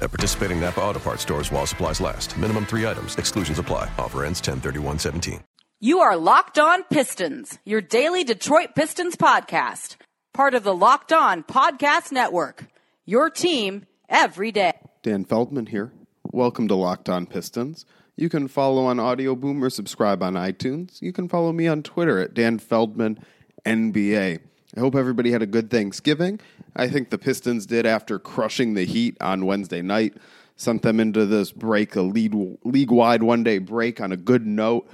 At participating Napa Auto Parts stores while supplies last. Minimum three items. Exclusions apply. Offer ends 10 17 You are Locked On Pistons, your daily Detroit Pistons podcast. Part of the Locked On Podcast Network. Your team every day. Dan Feldman here. Welcome to Locked On Pistons. You can follow on Audio Boom or subscribe on iTunes. You can follow me on Twitter at Dan Feldman NBA. I hope everybody had a good Thanksgiving. I think the Pistons did after crushing the Heat on Wednesday night. Sent them into this break, a lead, league wide one day break on a good note.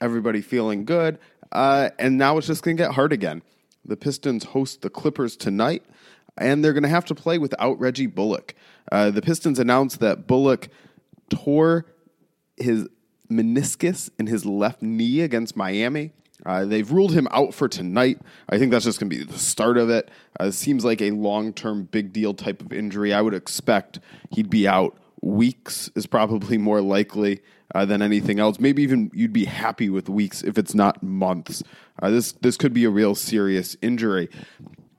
Everybody feeling good. Uh, and now it's just going to get hard again. The Pistons host the Clippers tonight, and they're going to have to play without Reggie Bullock. Uh, the Pistons announced that Bullock tore his meniscus in his left knee against Miami. Uh, they've ruled him out for tonight. I think that's just going to be the start of it. Uh, seems like a long term, big deal type of injury. I would expect he'd be out weeks, is probably more likely uh, than anything else. Maybe even you'd be happy with weeks if it's not months. Uh, this, this could be a real serious injury.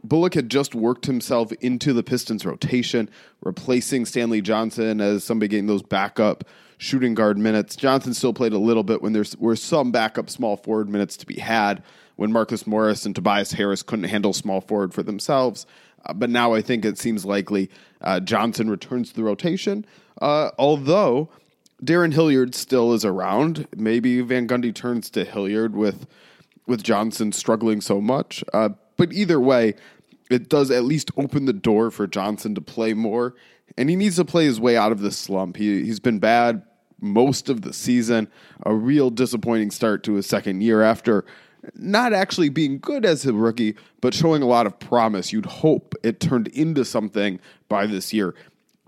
Bullock had just worked himself into the Pistons rotation, replacing Stanley Johnson as somebody getting those backup shooting guard minutes. Johnson still played a little bit when there were some backup small forward minutes to be had when Marcus Morris and Tobias Harris couldn't handle small forward for themselves. Uh, but now I think it seems likely uh, Johnson returns to the rotation. Uh, although Darrun Hilliard still is around, maybe Van Gundy turns to Hilliard with with Johnson struggling so much. Uh, but either way, it does at least open the door for Johnson to play more, and he needs to play his way out of this slump. He he's been bad most of the season. A real disappointing start to his second year after not actually being good as a rookie, but showing a lot of promise. You'd hope it turned into something by this year.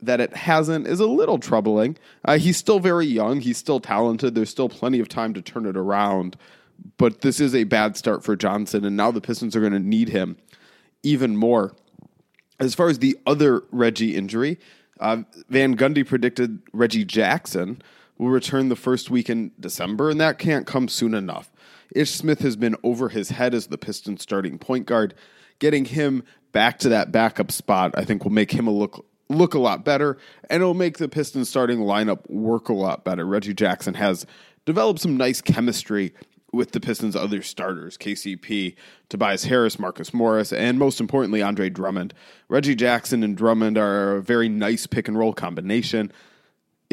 That it hasn't is a little troubling. Uh, he's still very young. He's still talented. There's still plenty of time to turn it around. But this is a bad start for Johnson, and now the Pistons are going to need him even more. As far as the other Reggie injury, uh, Van Gundy predicted Reggie Jackson will return the first week in December, and that can't come soon enough. Ish Smith has been over his head as the Pistons starting point guard. Getting him back to that backup spot, I think, will make him a look look a lot better, and it'll make the Pistons starting lineup work a lot better. Reggie Jackson has developed some nice chemistry with the Pistons' other starters, KCP, Tobias Harris, Marcus Morris, and most importantly, Andre Drummond. Reggie Jackson and Drummond are a very nice pick and roll combination.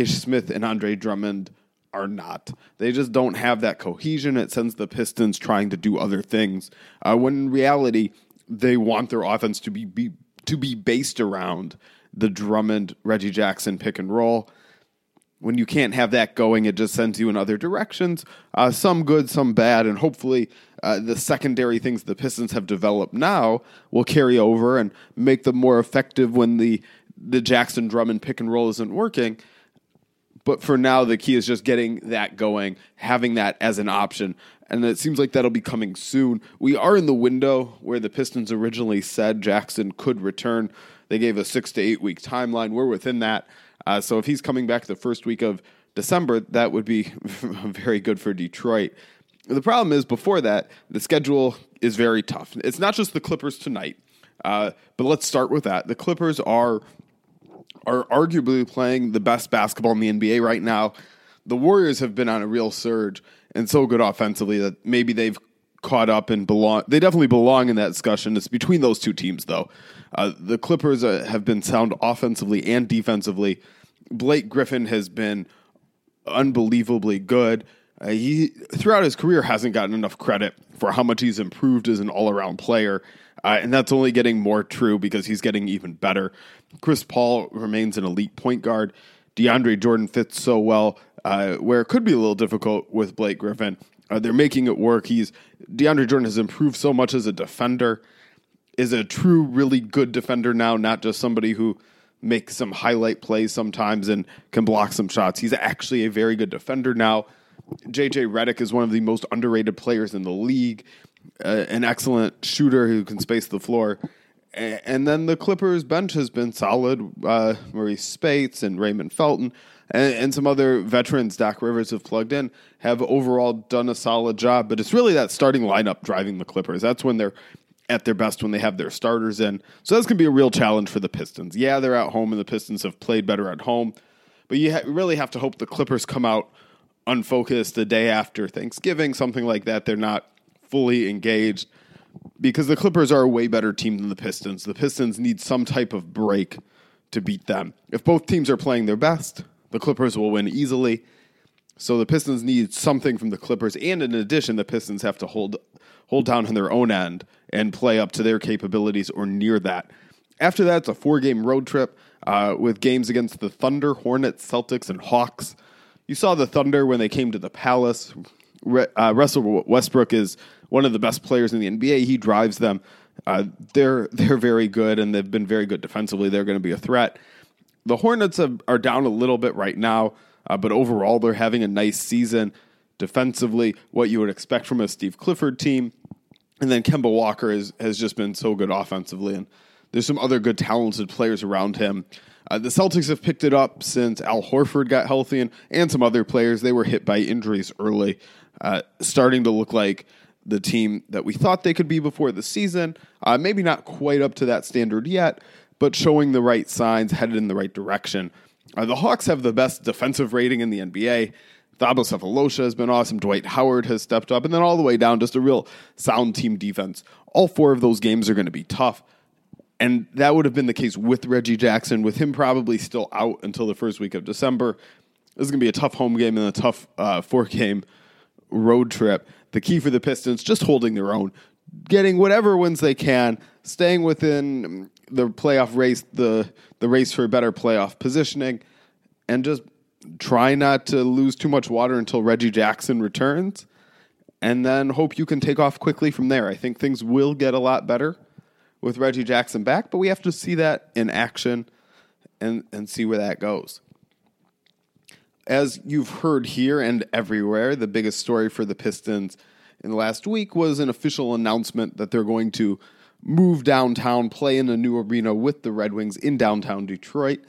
Ish Smith and Andre Drummond are not. They just don't have that cohesion. It sends the Pistons trying to do other things. Uh, when in reality, they want their offense to be, be to be based around the Drummond Reggie Jackson pick and roll. When you can't have that going, it just sends you in other directions. Uh, some good, some bad, and hopefully uh, the secondary things the Pistons have developed now will carry over and make them more effective when the the Jackson Drummond pick and roll isn't working. But for now, the key is just getting that going, having that as an option. And it seems like that'll be coming soon. We are in the window where the Pistons originally said Jackson could return. They gave a six to eight week timeline. We're within that. Uh, so if he's coming back the first week of December, that would be very good for Detroit. The problem is, before that, the schedule is very tough. It's not just the Clippers tonight, uh, but let's start with that. The Clippers are are arguably playing the best basketball in the NBA right now. The Warriors have been on a real surge and so good offensively that maybe they've caught up and belong. They definitely belong in that discussion. It's between those two teams, though. Uh, the Clippers uh, have been sound offensively and defensively. Blake Griffin has been unbelievably good. Uh, he throughout his career hasn't gotten enough credit for how much he's improved as an all-around player. Uh, and that's only getting more true because he's getting even better. Chris Paul remains an elite point guard. DeAndre Jordan fits so well, uh, where it could be a little difficult with Blake Griffin. Uh, they're making it work. He's DeAndre Jordan has improved so much as a defender. Is a true, really good defender now, not just somebody who makes some highlight plays sometimes and can block some shots. He's actually a very good defender now. JJ Redick is one of the most underrated players in the league, uh, an excellent shooter who can space the floor. And then the Clippers bench has been solid. Uh, Marreese Speights and Raymond Felton and, and some other veterans Doc Rivers have plugged in have overall done a solid job. But it's really that starting lineup driving the Clippers. That's when they're at their best when they have their starters in. So that's going to be a real challenge for the Pistons. Yeah, they're at home, and the Pistons have played better at home. But you ha- really have to hope the Clippers come out unfocused the day after Thanksgiving, something like that. They're not fully engaged because the Clippers are a way better team than the Pistons. The Pistons need some type of break to beat them. If both teams are playing their best, the Clippers will win easily. So the Pistons need something from the Clippers, and in addition, the Pistons have to hold hold down on their own end and play up to their capabilities or near that. After that, it's a four game road trip uh, with games against the Thunder, Hornets, Celtics, and Hawks. You saw the Thunder when they came to the Palace. Re- uh, Russell Westbrook is one of the best players in the NBA. He drives them. Uh, they're they're very good, and they've been very good defensively. They're going to be a threat. The Hornets have, are down a little bit right now, uh, but overall they're having a nice season defensively. What you would expect from a Steve Clifford team, and then Kemba Walker is, has just been so good offensively, and there's some other good talented players around him. Uh, the Celtics have picked it up since Al Horford got healthy, and, and some other players. They were hit by injuries early, uh, starting to look like the team that we thought they could be before the season. Uh, maybe not quite up to that standard yet, but showing the right signs, headed in the right direction. Uh, the Hawks have the best defensive rating in the NBA. Thabo Sefolosha has been awesome. Dwight Howard has stepped up, and then all the way down, just a real sound team defense. All four of those games are going to be tough. And that would have been the case with Reggie Jackson, with him probably still out until the first week of December. This is going to be a tough home game and a tough uh, four game road trip. The key for the Pistons, just holding their own, getting whatever wins they can, staying within the playoff race, the, the race for better playoff positioning, and just try not to lose too much water until Reggie Jackson returns. And then hope you can take off quickly from there. I think things will get a lot better with Reggie Jackson back, but we have to see that in action and, and see where that goes. As you've heard here and everywhere, the biggest story for the Pistons in the last week was an official announcement that they're going to move downtown, play in a new arena with the Red Wings in downtown Detroit.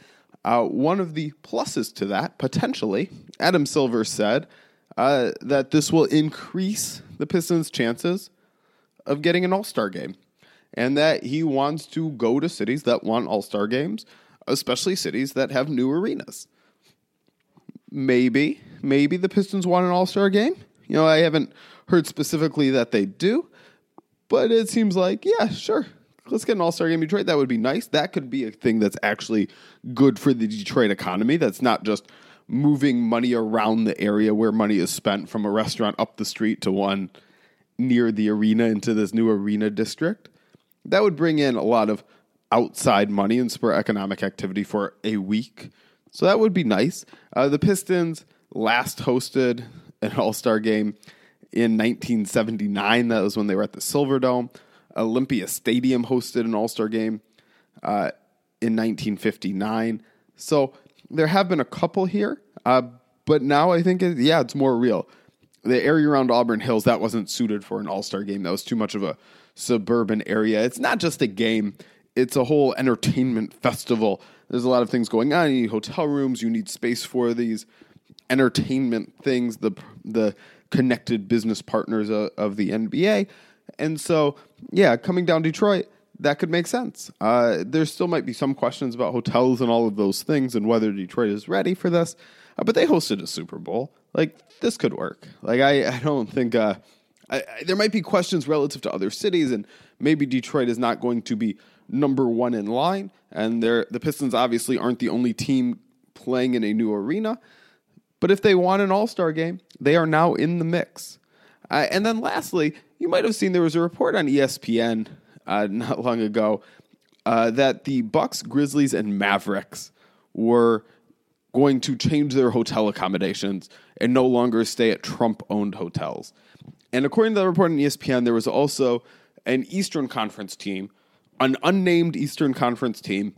Uh, one of the pluses to that, potentially, Adam Silver said uh, that this will increase the Pistons' chances of getting an All Star game and that he wants to go to cities that want All Star games, especially cities that have new arenas. Maybe, maybe the Pistons want an All Star game. You know, I haven't heard specifically that they do, but it seems like, yeah, sure. Let's get an All Star game in Detroit. That would be nice. That could be a thing that's actually good for the Detroit economy. That's not just moving money around the area where money is spent from a restaurant up the street to one near the arena into this new arena district that would bring in a lot of outside money and spur economic activity for a week. So that would be nice. Uh, the Pistons last hosted an All Star game in 1979. That was when they were at the Silverdome. Olympia Stadium hosted an All Star game uh, in 1959. So there have been a couple here, uh, but now I think, it, yeah, it's more real. The area around Auburn Hills, that wasn't suited for an All Star game. That was too much of a suburban area. It's not just a game, it's a whole entertainment festival. There's a lot of things going on. You need hotel rooms, you need space for these entertainment things, the the connected business partners of, of the NBA. And so, yeah, coming down Detroit, that could make sense. Uh, there still might be some questions about hotels and all of those things and whether Detroit is ready for this, uh, but they hosted a Super Bowl. Like, this could work. Like, I, I don't think. Uh, I, I, there might be questions relative to other cities, and maybe Detroit is not going to be number one in line. And the Pistons obviously aren't the only team playing in a new arena. But if they want an All Star game, they are now in the mix. Uh, and then lastly, you might have seen there was a report on ESPN uh, not long ago uh, that the Bucks, Grizzlies, and Mavericks were going to change their hotel accommodations and no longer stay at Trump-owned hotels. And according to the report on ESPN, there was also an Eastern Conference team, an unnamed Eastern Conference team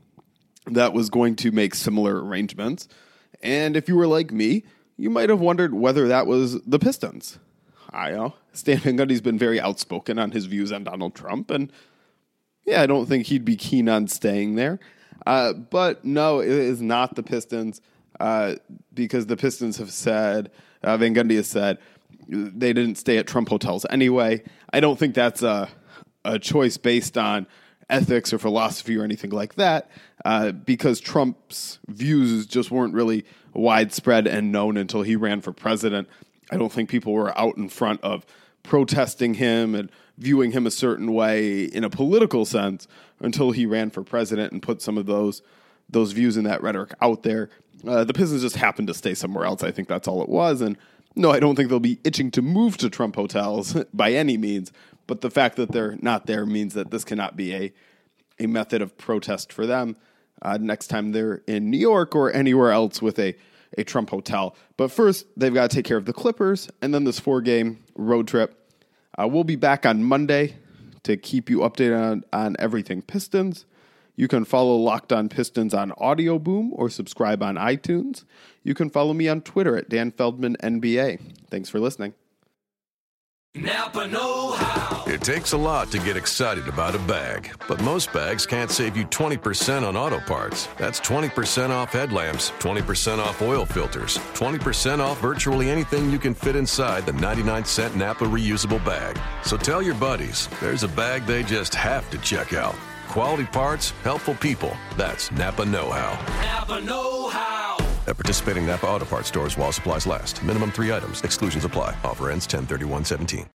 that was going to make similar arrangements. And if you were like me, you might have wondered whether that was the Pistons. I know. Stan Van Gundy's been very outspoken on his views on Donald Trump, and yeah, I don't think he'd be keen on staying there. Uh, but no, it is not the Pistons uh, because the Pistons have said, uh, Van Gundy has said, they didn't stay at Trump hotels anyway. I don't think that's a, a choice based on ethics or philosophy or anything like that, uh, because Trump's views just weren't really widespread and known until he ran for president. I don't think people were out in front of protesting him and viewing him a certain way in a political sense until he ran for president and put some of those those views and that rhetoric out there. Uh, the Pistons just happened to stay somewhere else. I think that's all it was. And no, I don't think they'll be itching to move to Trump hotels by any means. But the fact that they're not there means that this cannot be a a method of protest for them uh, next time they're in New York or anywhere else with a a Trump hotel. But first, they've got to take care of the Clippers and then this four game road trip. Uh, we'll be back on Monday to keep you updated on, on everything Pistons. You can follow Locked On Pistons on Audio Boom or subscribe on iTunes. You can follow me on Twitter at Dan Feldman NBA. Thanks for listening. Napa Know How. It takes a lot to get excited about a bag, but most bags can't save you 20% on auto parts. That's 20% off headlamps, 20% off oil filters, 20% off virtually anything you can fit inside the 99 cent Napa reusable bag. So tell your buddies there's a bag they just have to check out. Quality parts, helpful people. That's Napa Know How. Napa Know How. At participating Napa Auto Parts stores while supplies last. Minimum three items. Exclusions apply. Offer ends 10 31 17.